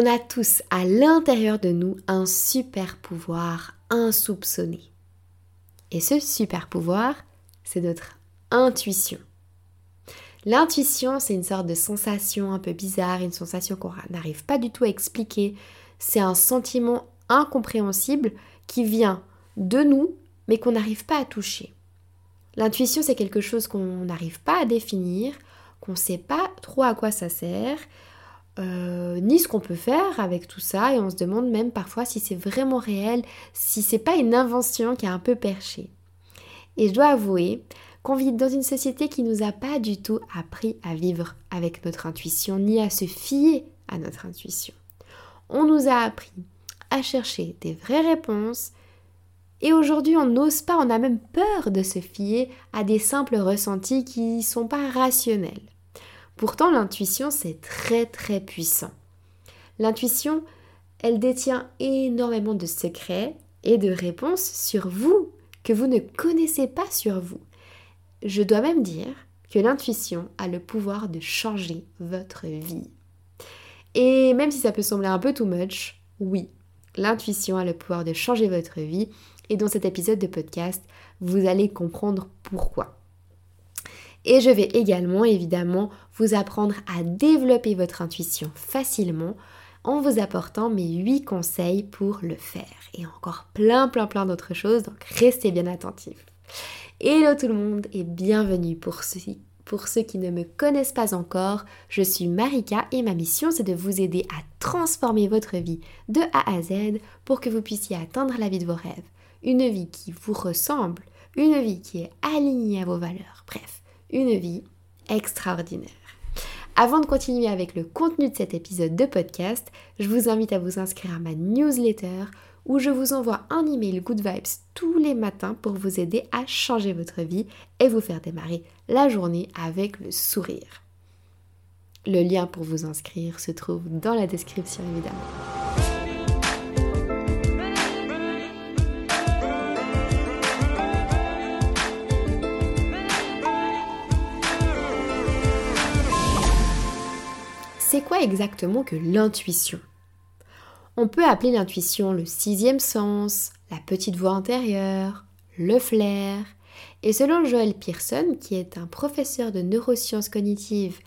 On a tous à l'intérieur de nous un super pouvoir insoupçonné. Et ce super pouvoir, c'est notre intuition. L'intuition, c'est une sorte de sensation un peu bizarre, une sensation qu'on n'arrive pas du tout à expliquer. C'est un sentiment incompréhensible qui vient de nous, mais qu'on n'arrive pas à toucher. L'intuition, c'est quelque chose qu'on n'arrive pas à définir, qu'on ne sait pas trop à quoi ça sert, euh, ni ce qu'on peut faire avec tout ça, et on se demande même parfois si c'est vraiment réel, si c'est pas une invention qui est un peu perchée. Et je dois avouer qu'on vit dans une société qui nous a pas du tout appris à vivre avec notre intuition, ni à se fier à notre intuition. On nous a appris à chercher des vraies réponses, et aujourd'hui, on n'ose pas, on a même peur de se fier à des simples ressentis qui ne sont pas rationnels. Pourtant, l'intuition, c'est très très puissant. L'intuition, elle détient énormément de secrets et de réponses sur vous que vous ne connaissez pas sur vous. Je dois même dire que l'intuition a le pouvoir de changer votre vie. Et même si ça peut sembler un peu too much, oui, l'intuition a le pouvoir de changer votre vie. Et dans cet épisode de podcast, vous allez comprendre pourquoi. Et je vais également évidemment vous apprendre à développer votre intuition facilement en vous apportant mes 8 conseils pour le faire. Et encore plein plein plein d'autres choses, donc restez bien attentifs. Hello tout le monde et bienvenue pour ceux, pour ceux qui ne me connaissent pas encore. Je suis Marika et ma mission c'est de vous aider à transformer votre vie de A à Z pour que vous puissiez atteindre la vie de vos rêves. Une vie qui vous ressemble, une vie qui est alignée à vos valeurs. Bref, une vie extraordinaire. Avant de continuer avec le contenu de cet épisode de podcast, je vous invite à vous inscrire à ma newsletter où je vous envoie un email Good Vibes tous les matins pour vous aider à changer votre vie et vous faire démarrer la journée avec le sourire. Le lien pour vous inscrire se trouve dans la description évidemment. C'est quoi exactement que l'intuition? On peut appeler l'intuition le sixième sens, la petite voix intérieure, le flair. Et selon Joel Pearson, qui est un professeur de neurosciences cognitives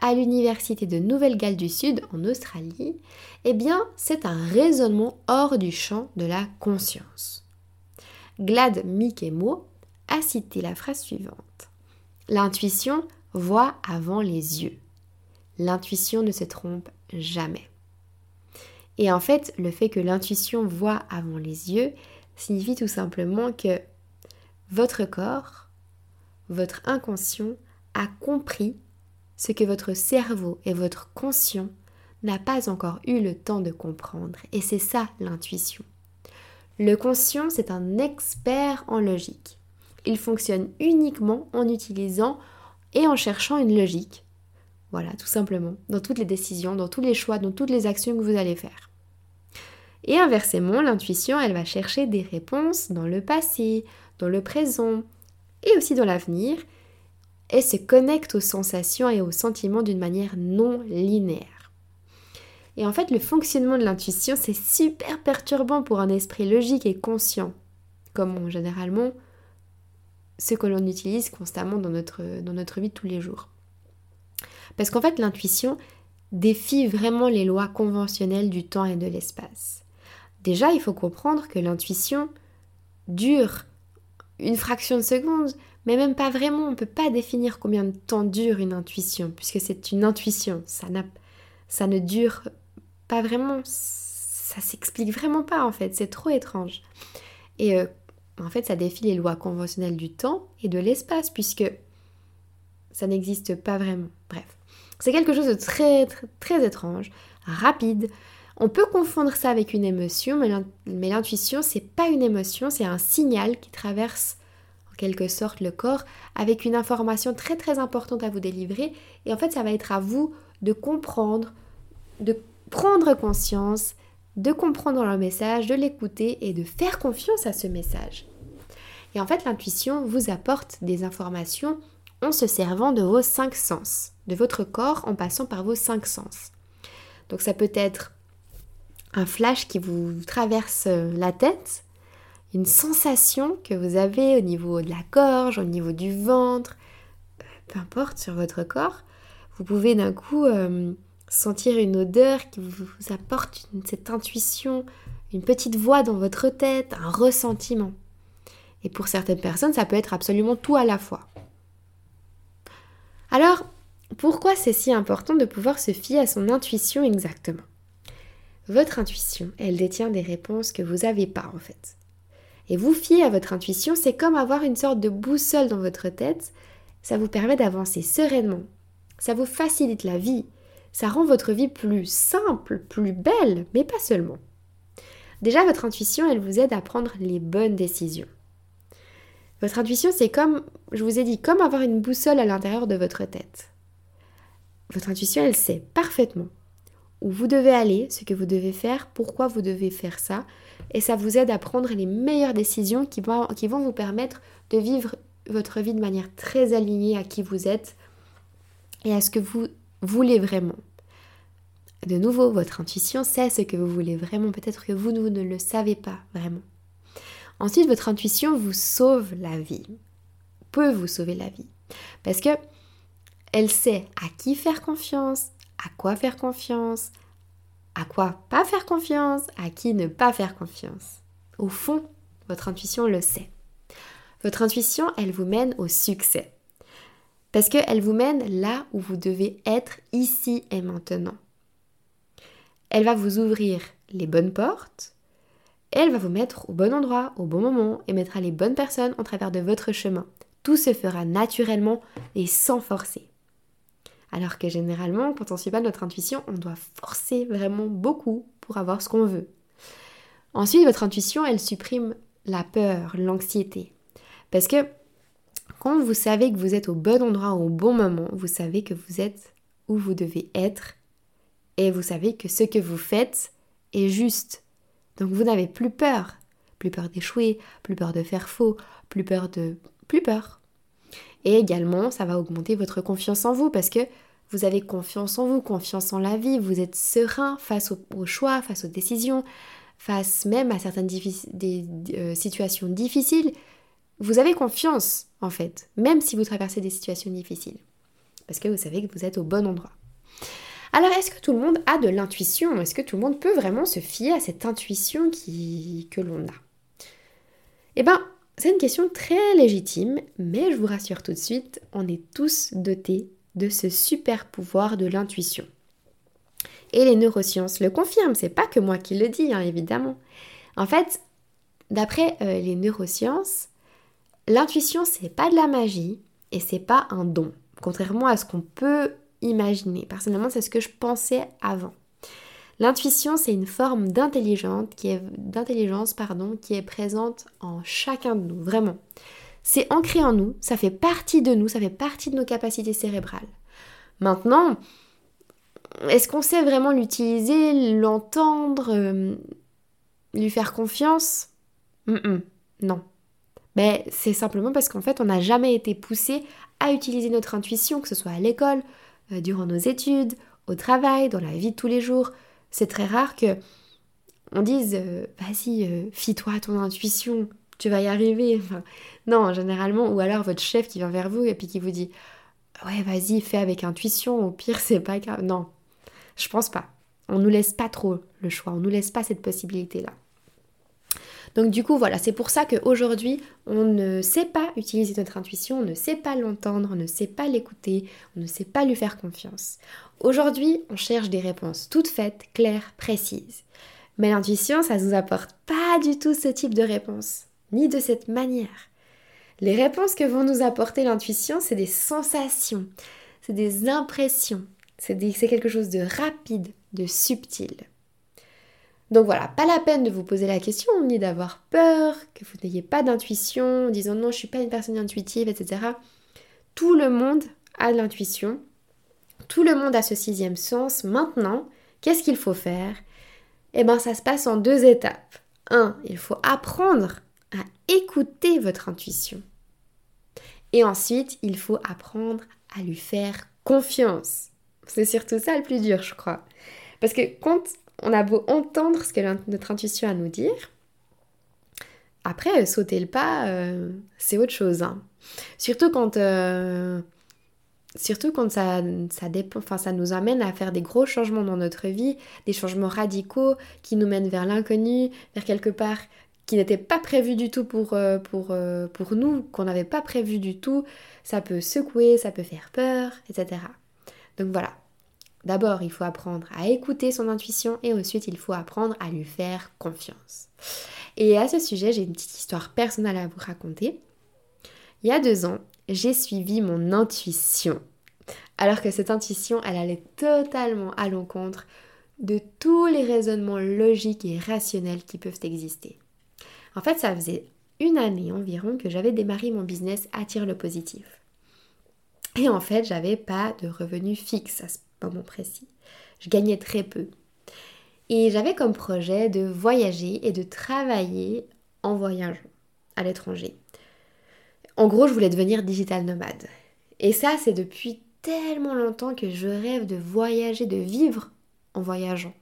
à l'université de Nouvelle-Galles du Sud en Australie, eh bien, c'est un raisonnement hors du champ de la conscience. Glad Mikemo a cité la phrase suivante. L'intuition voit avant les yeux l'intuition ne se trompe jamais. Et en fait, le fait que l'intuition voit avant les yeux signifie tout simplement que votre corps, votre inconscient a compris ce que votre cerveau et votre conscient n'a pas encore eu le temps de comprendre. Et c'est ça l'intuition. Le conscient, c'est un expert en logique. Il fonctionne uniquement en utilisant et en cherchant une logique voilà, tout simplement, dans toutes les décisions, dans tous les choix, dans toutes les actions que vous allez faire. Et inversement, l'intuition, elle va chercher des réponses dans le passé, dans le présent et aussi dans l'avenir, et se connecte aux sensations et aux sentiments d'une manière non linéaire. Et en fait, le fonctionnement de l'intuition, c'est super perturbant pour un esprit logique et conscient, comme généralement ce que l'on utilise constamment dans notre, dans notre vie de tous les jours. Parce qu'en fait, l'intuition défie vraiment les lois conventionnelles du temps et de l'espace. Déjà, il faut comprendre que l'intuition dure une fraction de seconde, mais même pas vraiment. On ne peut pas définir combien de temps dure une intuition, puisque c'est une intuition. Ça, ça ne dure pas vraiment. Ça s'explique vraiment pas, en fait. C'est trop étrange. Et euh, en fait, ça défie les lois conventionnelles du temps et de l'espace, puisque ça n'existe pas vraiment. Bref. C'est quelque chose de très, très, étrange, rapide. On peut confondre ça avec une émotion, mais l'intuition, c'est pas une émotion, c'est un signal qui traverse en quelque sorte le corps avec une information très très importante à vous délivrer. Et en fait, ça va être à vous de comprendre, de prendre conscience, de comprendre le message, de l'écouter et de faire confiance à ce message. Et en fait, l'intuition vous apporte des informations en se servant de vos cinq sens, de votre corps en passant par vos cinq sens. Donc ça peut être un flash qui vous traverse euh, la tête, une sensation que vous avez au niveau de la gorge, au niveau du ventre, euh, peu importe sur votre corps, vous pouvez d'un coup euh, sentir une odeur qui vous, apporte cette intuition, une petite voix dans votre tête, un ressentiment. Et pour certaines personnes, ça peut être absolument tout à la fois. Alors, pourquoi c'est si important de pouvoir se fier à son intuition exactement? Votre intuition, elle détient des réponses que vous n'avez pas en fait. Et vous fier à votre intuition, c'est comme avoir une sorte de boussole dans votre tête. Ça vous permet d'avancer sereinement. Ça vous facilite la vie. Ça rend votre vie plus simple, plus belle, mais pas seulement. Déjà, votre intuition, elle vous aide à prendre les bonnes décisions. Votre intuition, c'est comme, je vous ai dit, comme avoir une boussole à l'intérieur de votre tête. Votre intuition, elle sait parfaitement où vous devez aller, ce que vous devez faire, pourquoi vous devez faire ça, et ça vous aide à prendre les meilleures décisions qui vont, vous permettre de vivre votre vie de manière très alignée à qui vous êtes et à ce que vous voulez vraiment. De nouveau, votre intuition sait ce que vous voulez vraiment, peut-être que vous, vous ne le savez pas vraiment. Ensuite, votre intuition vous sauve la vie, peut vous sauver la vie, parce que elle sait à qui faire confiance, à quoi faire confiance, à quoi pas faire confiance, à qui ne pas faire confiance. Au fond, votre intuition le sait. Votre intuition, elle vous mène au succès. Parce qu'elle vous mène là où vous devez être ici et maintenant. Elle va vous ouvrir les bonnes portes, elle va vous mettre au bon endroit, au bon moment, et mettra les bonnes personnes en travers de votre chemin. Tout se fera naturellement et sans forcer. Alors que généralement, quand on suit pas notre intuition, on doit forcer vraiment beaucoup pour avoir ce qu'on veut. Ensuite, votre intuition, elle supprime la peur, l'anxiété. Parce que quand vous savez que vous êtes au bon endroit au bon moment, vous savez que vous êtes où vous devez être et vous savez que ce que vous faites est juste. Donc vous n'avez plus peur. Plus peur d'échouer, plus peur de faire faux, plus peur de... plus peur. Et également, ça va augmenter votre confiance en vous parce que vous avez confiance en vous, confiance en la vie, vous êtes serein face aux, choix, face aux décisions, face même à certaines euh, situations difficiles. Vous avez confiance en fait, même si vous traversez des situations difficiles. Parce que vous savez que vous êtes au bon endroit. Alors, est-ce que tout le monde a de l'intuition? Est-ce que tout le monde peut vraiment se fier à cette intuition que l'on a? Eh bien, c'est une question très légitime, mais je vous rassure tout de suite, on est tous dotés de ce super pouvoir de l'intuition. Et les neurosciences le confirment, c'est pas que moi qui le dis, hein, évidemment. En fait, d'après euh, les neurosciences, l'intuition c'est pas de la magie et c'est pas un don, contrairement à ce qu'on peut imaginer. Personnellement, c'est ce que je pensais avant. L'intuition, c'est une forme d'intelligence qui est, présente en chacun de nous, vraiment. C'est ancré en nous, ça fait partie de nous, ça fait partie de nos capacités cérébrales. Maintenant, est-ce qu'on sait vraiment l'utiliser, l'entendre, euh, lui faire confiance? Non. Mais c'est simplement parce qu'en fait, on n'a jamais été poussé à utiliser notre intuition, que ce soit à l'école, euh, durant nos études, au travail, dans la vie de tous les jours. C'est très rare que on dise euh, vas-y, euh, fie-toi à ton intuition, tu vas y arriver. non, généralement, ou alors votre chef qui vient vers vous et puis qui vous dit ouais, vas-y, fais avec intuition, au pire, c'est pas grave. Non, je pense pas. On nous laisse pas trop le choix, on nous laisse pas cette possibilité-là. Donc du coup, voilà, c'est pour ça qu'aujourd'hui, on ne sait pas utiliser notre intuition, on ne sait pas l'entendre, on ne sait pas l'écouter, on ne sait pas lui faire confiance. Aujourd'hui, on cherche des réponses toutes faites, claires, précises. Mais l'intuition, ça ne nous apporte pas du tout ce type de réponse, ni de cette manière. Les réponses que vont nous apporter l'intuition, c'est des sensations, c'est des impressions, c'est quelque chose de rapide, de subtil. Donc voilà, pas la peine de vous poser la question, ni d'avoir peur, que vous n'ayez pas d'intuition, en disant non, je suis pas une personne intuitive, etc. Tout le monde a de l'intuition, tout le monde a ce sixième sens. Maintenant, qu'est-ce qu'il faut faire? Eh bien, ça se passe en deux étapes. Un, il faut apprendre à écouter votre intuition. Et ensuite, il faut apprendre à lui faire confiance. C'est surtout ça le plus dur, je crois. Parce que quand on a beau entendre ce que notre intuition a à nous dire, après, sauter le pas, c'est autre chose. Hein. Surtout quand Surtout quand ça, ça, dépend, ça nous amène à faire des gros changements dans notre vie, des changements radicaux qui nous mènent vers l'inconnu, vers quelque part qui n'était pas prévu du tout pour, euh, pour, euh, pour nous, qu'on n'avait pas prévu du tout. Ça peut secouer, ça peut faire peur, etc. Donc voilà. D'abord, il faut apprendre à écouter son intuition et ensuite, il faut apprendre à lui faire confiance. Et à ce sujet, j'ai une petite histoire personnelle à vous raconter. Il y a deux ans, j'ai suivi mon intuition. Alors que cette intuition, elle allait totalement à l'encontre de tous les raisonnements logiques et rationnels qui peuvent exister. En fait, ça faisait une année environ que j'avais démarré mon business Attire le positif. Et en fait, j'avais pas de revenus fixes précis. Je gagnais très peu. Et j'avais comme projet de voyager et de travailler en voyageant à l'étranger. En gros, je voulais devenir digital nomade. Et ça, c'est depuis tellement longtemps que je rêve de voyager, de vivre en voyageant.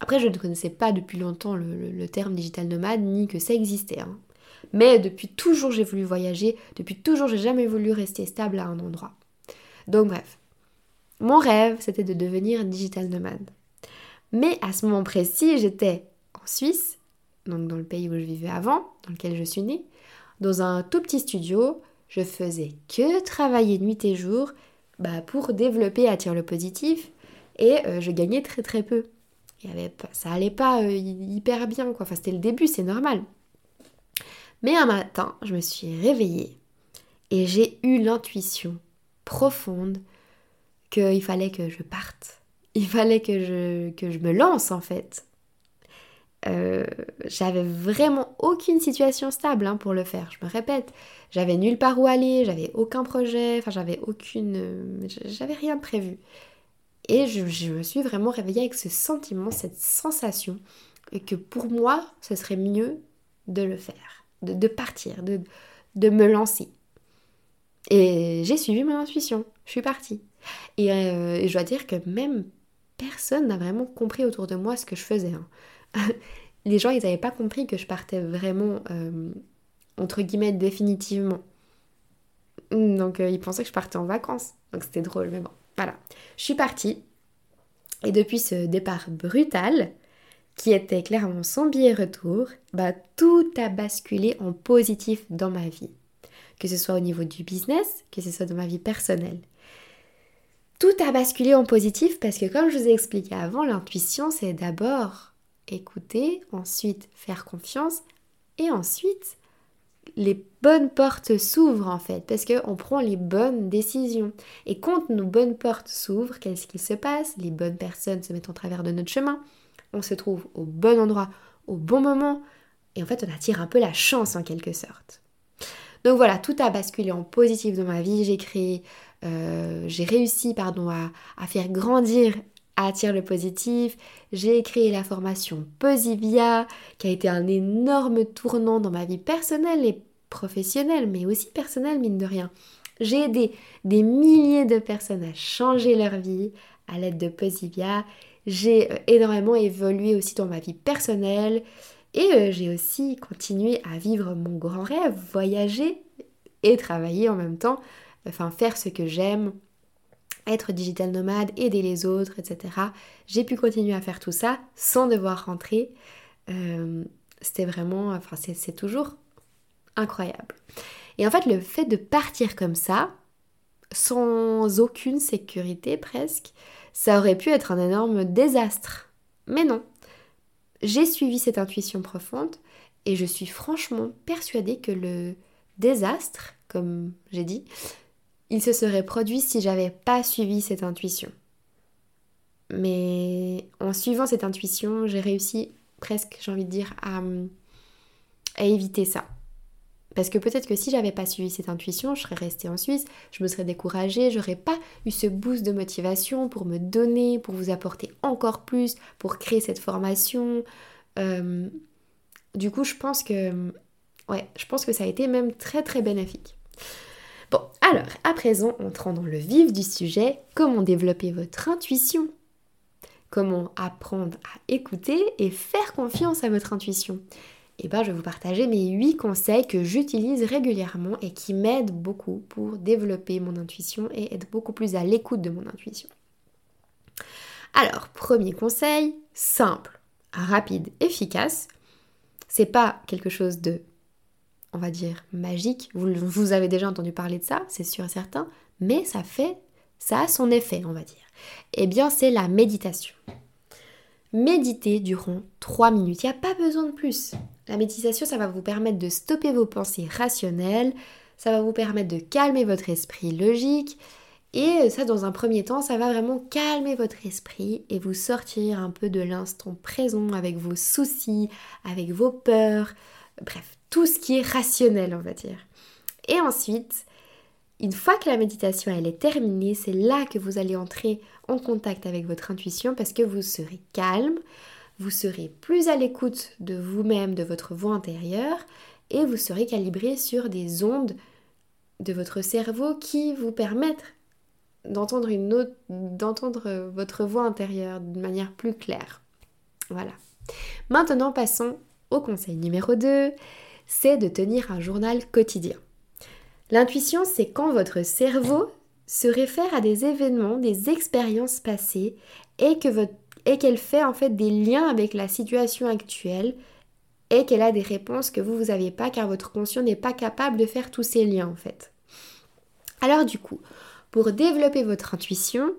Après, je ne connaissais pas depuis longtemps le, terme digital nomade, ni que ça existait. Hein. Mais depuis toujours, j'ai voulu voyager. Depuis toujours, j'ai jamais voulu rester stable à un endroit. Donc bref, mon rêve, c'était de devenir digital nomade. Mais à ce moment précis, j'étais en Suisse, donc dans le pays où je vivais avant, dans lequel je suis née, dans un tout petit studio. Je faisais que travailler nuit et jour bah, pour développer Attire le positif et euh, je gagnais très très peu. Il y avait ça allait pas euh, hyper bien quoi. Enfin c'était le début, c'est normal. Mais un matin, je me suis réveillée et j'ai eu l'intuition profonde qu'il fallait que je parte. Il fallait que je, que je me lance en fait. Euh, j'avais vraiment aucune situation stable hein, pour le faire. Je me répète, j'avais nulle part où aller, j'avais aucun projet, enfin j'avais aucune, euh, j'avais rien de prévu. Et je, me suis vraiment réveillée avec ce sentiment, cette sensation que pour moi, ce serait mieux de le faire, de, partir, de, de me lancer. Et j'ai suivi mon intuition, je suis partie. Et, euh, je dois dire que même personne n'a vraiment compris autour de moi ce que je faisais. Hein. les gens, ils n'avaient pas compris que je partais vraiment, euh, entre guillemets, définitivement. Donc, euh, ils pensaient que je partais en vacances. Donc, c'était drôle, mais bon, voilà. Je suis partie. Et depuis ce départ brutal, qui était clairement sans billet retour, bah, tout a basculé en positif dans ma vie. Que ce soit au niveau du business, que ce soit dans ma vie personnelle. Tout a basculé en positif parce que comme je vous ai expliqué avant, l'intuition, c'est d'abord écouter, ensuite faire confiance et ensuite les bonnes portes s'ouvrent en fait parce qu'on prend les bonnes décisions. Et quand nos bonnes portes s'ouvrent, qu'est-ce qui se passe? Les bonnes personnes se mettent en travers de notre chemin, on se trouve au bon endroit, au bon moment et en fait on attire un peu la chance en quelque sorte. Donc voilà, tout a basculé en positif dans ma vie. J'ai créé, euh, j'ai réussi pardon, à, à faire grandir attire le positif. J'ai créé la formation Posivia, qui a été un énorme tournant dans ma vie personnelle et professionnelle, mais aussi personnelle, mine de rien. J'ai aidé des milliers de personnes à changer leur vie à l'aide de Posivia. J'ai euh, énormément évolué aussi dans ma vie personnelle et euh, j'ai aussi continué à vivre mon grand rêve, voyager et travailler en même temps, enfin faire ce que j'aime, être digital nomade, aider les autres, etc. J'ai pu continuer à faire tout ça sans devoir rentrer. Euh, c'était vraiment, enfin c'est toujours incroyable. Et en fait, le fait de partir comme ça, sans aucune sécurité presque, ça aurait pu être un énorme désastre. Mais non, j'ai suivi cette intuition profonde et je suis franchement persuadée que le désastre, comme j'ai dit, il se serait produit si j'avais pas suivi cette intuition. Mais en suivant cette intuition, j'ai réussi presque, j'ai envie de dire, à, éviter ça. Parce que peut-être que si j'avais pas suivi cette intuition, je serais restée en Suisse, je me serais découragée, j'aurais pas eu ce boost de motivation pour me donner, pour vous apporter encore plus, pour créer cette formation. Euh, du coup, je pense que, ouais, je pense que ça a été même très très bénéfique. Bon, alors, présent, entrant dans le vif du sujet, comment développer votre intuition? Comment apprendre à écouter et faire confiance à votre intuition? Eh ben, je vais vous partager mes 8 conseils que j'utilise régulièrement et qui m'aident beaucoup pour développer mon intuition et être beaucoup plus à l'écoute de mon intuition. Alors, premier conseil, simple, rapide, efficace. C'est pas quelque chose de, on va dire, magique. Vous, avez déjà entendu parler de ça, c'est sûr et certain, mais ça fait, ça a son effet, on va dire. Eh bien, c'est la méditation. Méditez durant 3 minutes. Il n'y a pas besoin de plus. La méditation, ça va vous permettre de stopper vos pensées rationnelles, ça va vous permettre de calmer votre esprit logique. Et ça, dans un premier temps, ça va vraiment calmer votre esprit et vous sortir un peu de l'instant présent avec vos soucis, avec vos peurs, bref, tout ce qui est rationnel, on va dire. Et ensuite, une fois que la méditation elle est terminée, c'est là que vous allez entrer en contact avec votre intuition parce que vous serez calme, vous serez plus à l'écoute de vous-même, de votre voix intérieure, et vous serez calibré sur des ondes de votre cerveau qui vous permettent d'entendre une autre, d'entendre votre voix intérieure d'une manière plus claire. Voilà. Maintenant, passons au conseil numéro 2, c'est de tenir un journal quotidien. L'intuition, c'est quand votre cerveau se réfère à des événements, des expériences passées et qu'elle fait en fait des liens avec la situation actuelle et qu'elle a des réponses que vous, vous n'avez pas car votre conscient n'est pas capable de faire tous ces liens en fait. Alors du coup, pour développer votre intuition,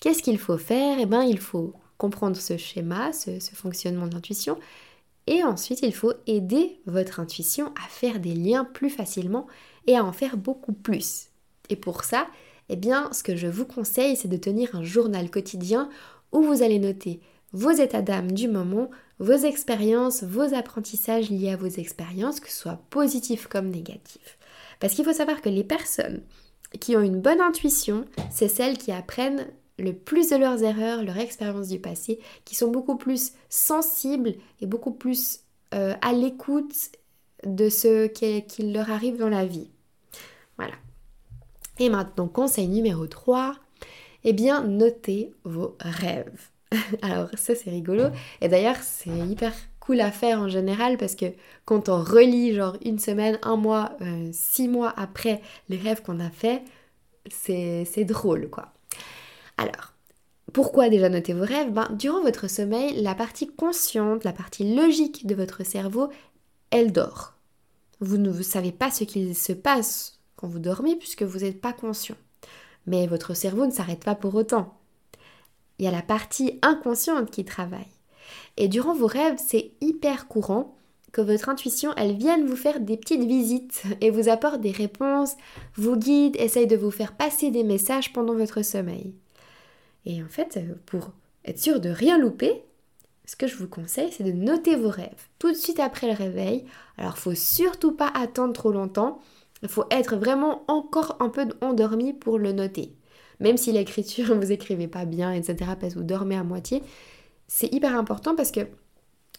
qu'est-ce qu'il faut faire? Eh bien, il faut comprendre ce schéma, ce, fonctionnement d'intuition, et ensuite il faut aider votre intuition à faire des liens plus facilement et à en faire beaucoup plus. Et pour ça, eh bien, ce que je vous conseille, c'est de tenir un journal quotidien où vous allez noter vos états d'âme du moment, vos expériences, vos apprentissages liés à vos expériences, que ce soit positifs comme négatifs. Parce qu'il faut savoir que les personnes qui ont une bonne intuition, c'est celles qui apprennent le plus de leurs erreurs, leurs expériences du passé, qui sont beaucoup plus sensibles et beaucoup plus euh, à l'écoute de ce qui leur arrive dans la vie. Voilà. Et maintenant, conseil numéro 3, eh bien, notez vos rêves. Alors, ça, c'est rigolo. Et d'ailleurs, c'est hyper cool à faire en général parce que quand on relit, genre une semaine, un mois, euh, six mois après les rêves qu'on a fait, c'est drôle, quoi. Alors, pourquoi déjà noter vos rêves? Ben, Durant votre sommeil, la partie consciente, la partie logique de votre cerveau, elle dort. Vous ne savez pas ce qu'il se passe quand vous dormez puisque vous n'êtes pas conscient. Mais votre cerveau ne s'arrête pas pour autant. Il y a la partie inconsciente qui travaille. Et durant vos rêves, c'est hyper courant que votre intuition, elle vienne vous faire des petites visites et vous apporte des réponses, vous guide, essaye de vous faire passer des messages pendant votre sommeil. Et en fait, pour être sûr de rien louper, ce que je vous conseille, c'est de noter vos rêves tout de suite après le réveil. Alors, faut surtout pas attendre trop longtemps. Il faut être vraiment encore un peu endormi pour le noter. Même si l'écriture, vous écrivez pas bien, etc., parce que vous dormez à moitié, c'est hyper important parce que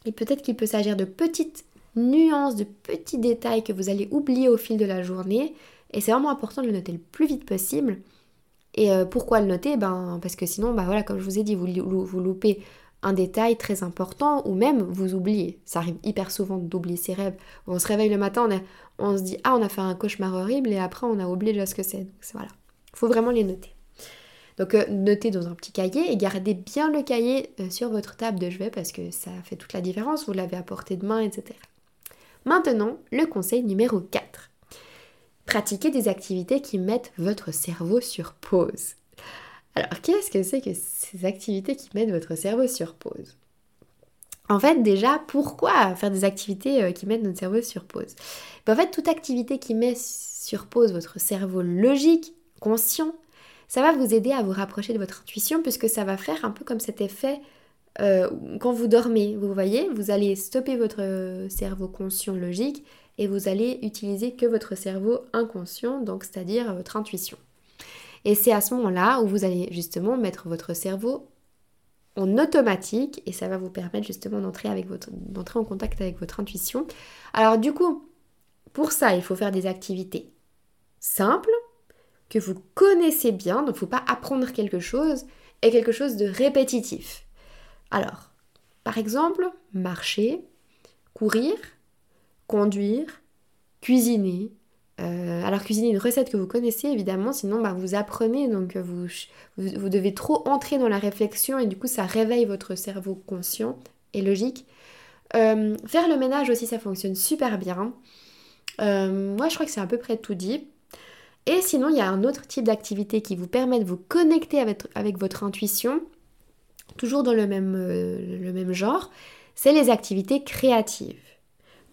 peut-être qu'il peut s'agir de petites nuances, de petits détails que vous allez oublier au fil de la journée. Et c'est vraiment important de le noter le plus vite possible. Et euh, pourquoi le noter? Ben, Parce que sinon, bah voilà, comme je vous ai dit, vous, loupez un détail très important ou même vous oubliez. Ça arrive hyper souvent d'oublier ses rêves. On se réveille le matin, on, on se dit ah on a fait un cauchemar horrible et après on a oublié déjà ce que c'est. Donc voilà, faut vraiment les noter. Donc euh, notez dans un petit cahier et gardez bien le cahier euh, sur votre table de chevet parce que ça fait toute la différence. Vous l'avez à portée de main, etc. Maintenant, le conseil numéro 4. Pratiquez des activités qui mettent votre cerveau sur pause. Alors, qu'est-ce que c'est que ces activités qui mettent votre cerveau sur pause? En fait, déjà, pourquoi faire des activités euh, qui mettent notre cerveau sur pause? Ben, En fait, toute activité qui met sur pause votre cerveau logique, conscient, ça va vous aider à vous rapprocher de votre intuition puisque ça va faire un peu comme cet effet euh, quand vous dormez. Vous voyez, vous allez stopper votre cerveau conscient logique et vous allez utiliser que votre cerveau inconscient, donc c'est-à-dire votre intuition. Et c'est à ce moment-là où vous allez justement mettre votre cerveau en automatique et ça va vous permettre justement d'entrer avec votre d'entrer en contact avec votre intuition. Alors du coup, pour ça, il faut faire des activités simples que vous connaissez bien, donc il ne faut pas apprendre quelque chose et quelque chose de répétitif. Alors, par exemple, marcher, courir, conduire, cuisiner. Euh, alors cuisiner une recette que vous connaissez évidemment, sinon bah, vous apprenez, donc vous, vous, devez trop entrer dans la réflexion et du coup ça réveille votre cerveau conscient et logique. Euh, faire le ménage aussi ça fonctionne super bien. Euh, moi je crois que c'est à peu près tout dit. Et sinon il y a un autre type d'activité qui vous permet de vous connecter avec votre intuition, toujours dans le même, le même genre, c'est les activités créatives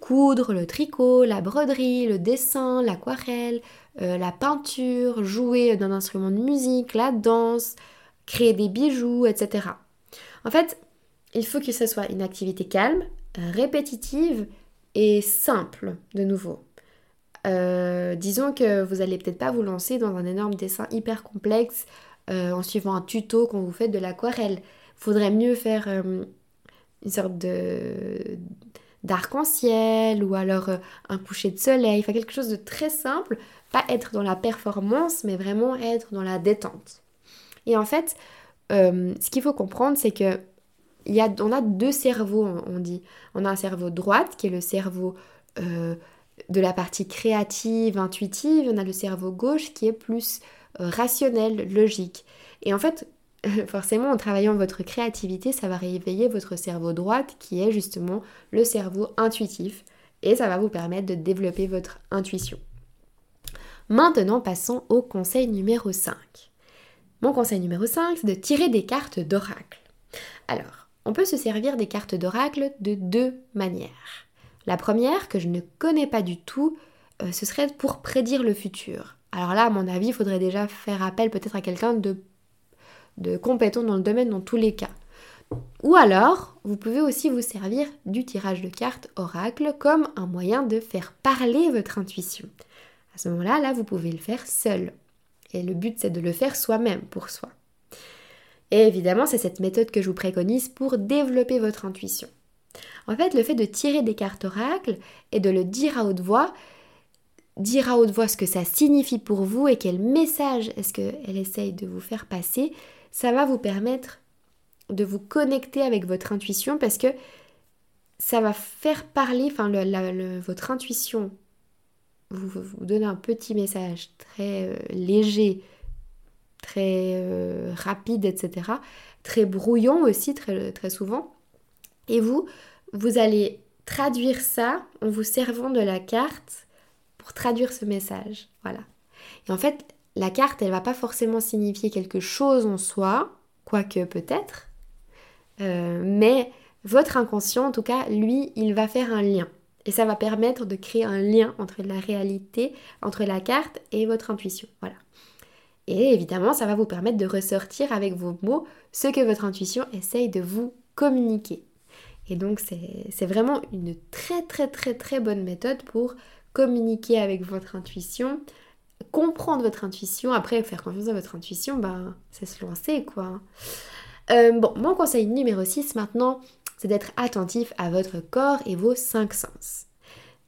coudre, le tricot, la broderie, le dessin, l'aquarelle, euh, la peinture, jouer d'un instrument de musique, la danse, créer des bijoux, etc. En fait, il faut que ce soit une activité calme, répétitive et simple, de nouveau. Euh, disons que vous allez peut-être pas vous lancer dans un énorme dessin hyper complexe euh, en suivant un tuto quand vous faites de l'aquarelle. Faudrait mieux faire une sorte de d'arc-en-ciel ou alors euh, un coucher de soleil, enfin quelque chose de très simple, pas être dans la performance mais vraiment être dans la détente. Et en fait, euh, ce qu'il faut comprendre c'est que y a, on a deux cerveaux, on dit. On a un cerveau droite qui est le cerveau euh, de la partie créative, intuitive, on a le cerveau gauche qui est plus rationnel, logique. Et en fait, forcément en travaillant votre créativité, ça va réveiller votre cerveau droite qui est justement le cerveau intuitif et ça va vous permettre de développer votre intuition. Maintenant, passons au conseil numéro 5. Mon conseil numéro 5, c'est de tirer des cartes d'oracle. Alors, on peut se servir des cartes d'oracle de deux manières. La première, que je ne connais pas du tout, euh, ce serait pour prédire le futur. Alors là, à mon avis, il faudrait déjà faire appel peut-être à quelqu'un de de compétents dans le domaine dans tous les cas. Ou alors, vous pouvez aussi vous servir du tirage de cartes oracle comme un moyen de faire parler votre intuition. À ce moment-là, là, vous pouvez le faire seul. Et le but, c'est de le faire soi-même, pour soi. Et évidemment, c'est cette méthode que je vous préconise pour développer votre intuition. En fait, le fait de tirer des cartes oracle et de le dire à haute voix, dire à haute voix ce que ça signifie pour vous et quel message est-ce qu'elle essaye de vous faire passer, ça va vous permettre de vous connecter avec votre intuition parce que ça va faire parler, enfin votre intuition vous, donne un petit message très euh, léger, très euh, rapide, etc. Très brouillon aussi, très, très souvent. Et vous, vous allez traduire ça en vous servant de la carte pour traduire ce message. Voilà. Et en fait, la carte, elle va pas forcément signifier quelque chose en soi, quoique peut-être, euh, mais votre inconscient, en tout cas, lui, il va faire un lien. Et ça va permettre de créer un lien entre la réalité, entre la carte et votre intuition. Voilà. Et évidemment, ça va vous permettre de ressortir avec vos mots ce que votre intuition essaye de vous communiquer. Et donc, c'est vraiment une très très très très bonne méthode pour communiquer avec votre intuition, comprendre votre intuition, après faire confiance à votre intuition, ben, c'est se lancer quoi. Euh, bon, mon conseil numéro 6 maintenant, c'est d'être attentif à votre corps et vos cinq sens.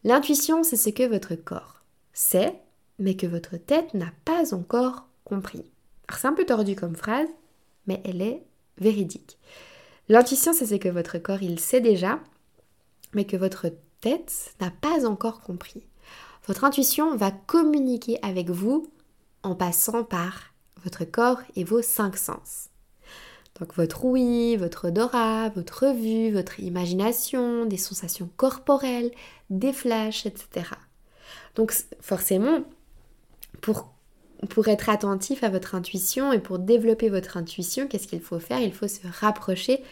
L'intuition, c'est ce que votre corps sait, mais que votre tête n'a pas encore compris. C'est un peu tordu comme phrase, mais elle est véridique. L'intuition, c'est ce que votre corps, il sait déjà, mais que votre tête n'a pas encore compris. Votre intuition va communiquer avec vous en passant par votre corps et vos cinq sens. Donc votre ouïe, votre odorat, votre vue, votre imagination, des sensations corporelles, des flashs, etc. Donc forcément, pour être attentif à votre intuition et pour développer votre intuition, qu'est-ce qu'il faut faire? Il faut se rapprocher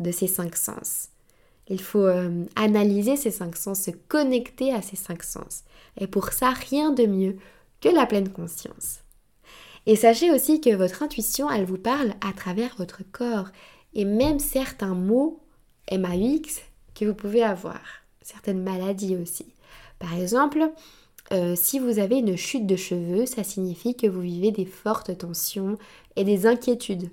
de ces cinq sens. Il faut euh, analyser ces cinq sens, se connecter à ces cinq sens. Et pour ça, rien de mieux que la pleine conscience. Et sachez aussi que votre intuition, elle vous parle à travers votre corps et même certains mots MAX que vous pouvez avoir, certaines maladies aussi. Par exemple, euh, si vous avez une chute de cheveux, ça signifie que vous vivez des fortes tensions et des inquiétudes.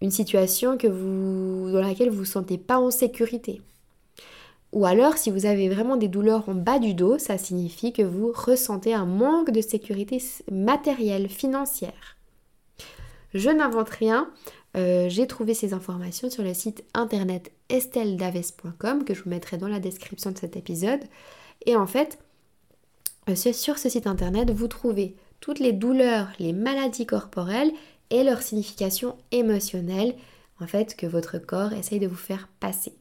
Une situation que vous, dans laquelle vous ne vous sentez pas en sécurité. Ou alors, si vous avez vraiment des douleurs en bas du dos, ça signifie que vous ressentez un manque de sécurité matérielle, financière. Je n'invente rien. Euh, j'ai trouvé ces informations sur le site internet estelledaves.com que je vous mettrai dans la description de cet épisode. Et en fait, euh, sur ce site internet, vous trouvez toutes les douleurs, les maladies corporelles et leur signification émotionnelle, en fait, que votre corps essaye de vous faire passer.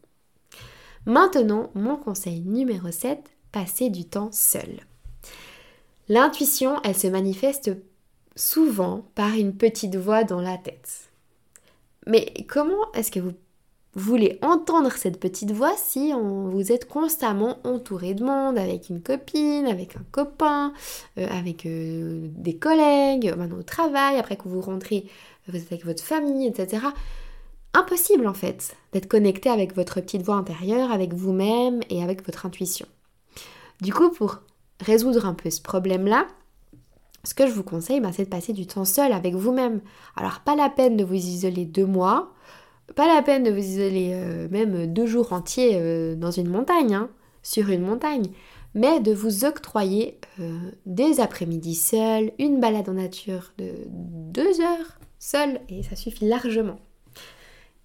Maintenant, mon conseil numéro 7, passer du temps seul. L'intuition, elle se manifeste souvent par une petite voix dans la tête. Mais comment est-ce que vous voulez entendre cette petite voix si vous êtes constamment entouré de monde, avec une copine, avec un copain, euh, avec euh, des collègues, maintenant au travail, après que vous rentrez, vous êtes avec votre famille, etc. Impossible en fait d'être connecté avec votre petite voix intérieure, avec vous-même et avec votre intuition. Du coup, pour résoudre un peu ce problème-là, ce que je vous conseille, ben, c'est de passer du temps seul avec vous-même. Alors, pas la peine de vous isoler deux mois, pas la peine de vous isoler euh, même deux jours entiers euh, dans une montagne, hein, sur une montagne, mais de vous octroyer euh, des après-midi seuls, une balade en nature de deux heures seul, et ça suffit largement.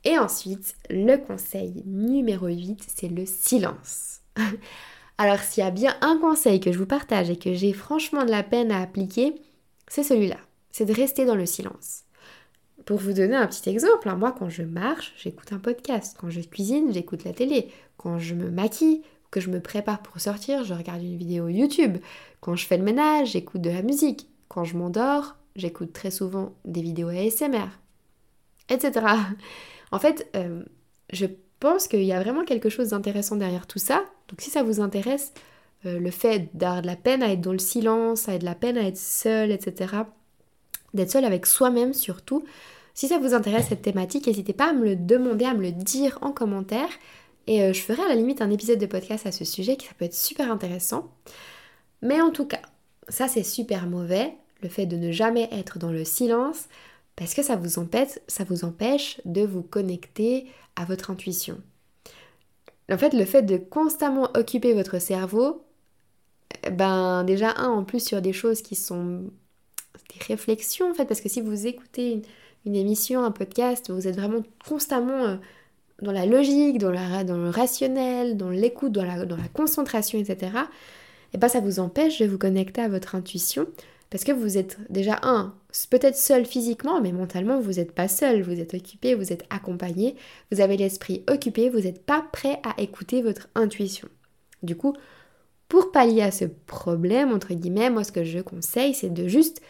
Et ensuite, le conseil numéro 8, c'est le silence. Alors s'il y a bien un conseil que je vous partage et que j'ai franchement de la peine à appliquer, c'est celui-là. C'est de rester dans le silence. Pour vous donner un petit exemple, hein, moi quand je marche, j'écoute un podcast. Quand je cuisine, j'écoute la télé. Quand je me maquille, que je me prépare pour sortir, je regarde une vidéo YouTube. Quand je fais le ménage, j'écoute de la musique. Quand je m'endors, j'écoute très souvent des vidéos ASMR, etc. En fait, euh, je pense qu'il y a vraiment quelque chose d'intéressant derrière tout ça. Donc si ça vous intéresse, euh, le fait d'avoir de la peine à être dans le silence, à être de la peine à être seul, etc., d'être seul avec soi-même surtout, si ça vous intéresse cette thématique, n'hésitez pas à me le demander, à me le dire en commentaire. Et euh, je ferai à la limite un épisode de podcast à ce sujet qui ça peut être super intéressant. Mais en tout cas, ça c'est super mauvais, le fait de ne jamais être dans le silence, parce que ça vous empêche, ça vous empêche de vous connecter à votre intuition. En fait, le fait de constamment occuper votre cerveau, ben déjà un en plus sur des choses qui sont des réflexions en fait, parce que si vous écoutez une, émission, un podcast, vous êtes vraiment constamment euh, dans la logique, dans, dans le rationnel, dans l'écoute, dans la, concentration, etc. Et ben ça vous empêche de vous connecter à votre intuition parce que vous êtes déjà, un, peut-être seul physiquement, mais mentalement, vous n'êtes pas seul, vous êtes occupé, vous êtes accompagné, vous avez l'esprit occupé, vous n'êtes pas prêt à écouter votre intuition. Du coup, pour pallier à ce problème, entre guillemets, moi ce que je conseille, c'est de juste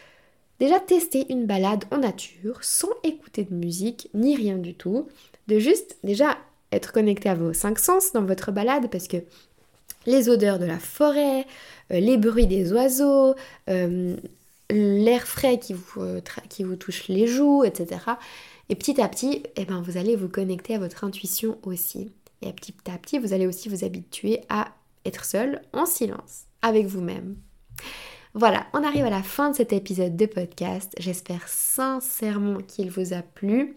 déjà tester une balade en nature, sans écouter de musique, ni rien du tout, de juste déjà être connecté à vos cinq sens dans votre balade, parce que les odeurs de la forêt, euh, les bruits des oiseaux, euh, l'air frais qui vous, euh, qui vous touche les joues, etc. Et petit à petit, eh ben, vous allez vous connecter à votre intuition aussi. Et petit à petit, vous allez aussi vous habituer à être seul, en silence, avec vous-même. Voilà, on arrive à la fin de cet épisode de podcast. J'espère sincèrement qu'il vous a plu.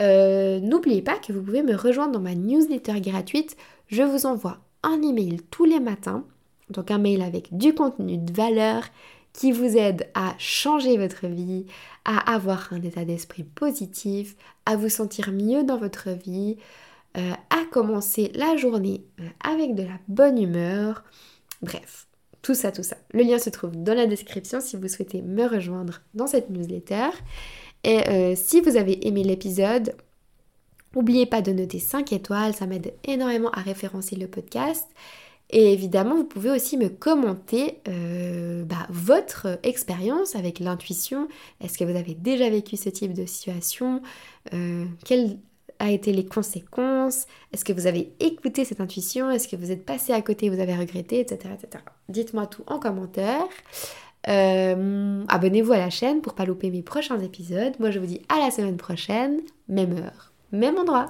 N'oubliez pas que vous pouvez me rejoindre dans ma newsletter gratuite. Je vous envoie un email tous les matins, donc un mail avec du contenu de valeur qui vous aide à changer votre vie, à avoir un état d'esprit positif, à vous sentir mieux dans votre vie, euh, à commencer la journée euh, avec de la bonne humeur. Bref, tout ça, tout ça. Le lien se trouve dans la description si vous souhaitez me rejoindre dans cette newsletter. Et euh, si vous avez aimé l'épisode, N'oubliez pas de noter 5 étoiles, ça m'aide énormément à référencer le podcast. Et évidemment, vous pouvez aussi me commenter euh, bah, votre expérience avec l'intuition. Est-ce que vous avez déjà vécu ce type de situation? Euh, Quelles ont été les conséquences? Est-ce que vous avez écouté cette intuition? Est-ce que vous êtes passé à côté, vous avez regretté, etc. etc. Dites-moi tout en commentaire. Euh, abonnez-vous à la chaîne pour pas louper mes prochains épisodes. Moi, je vous dis à la semaine prochaine, même heure même endroit.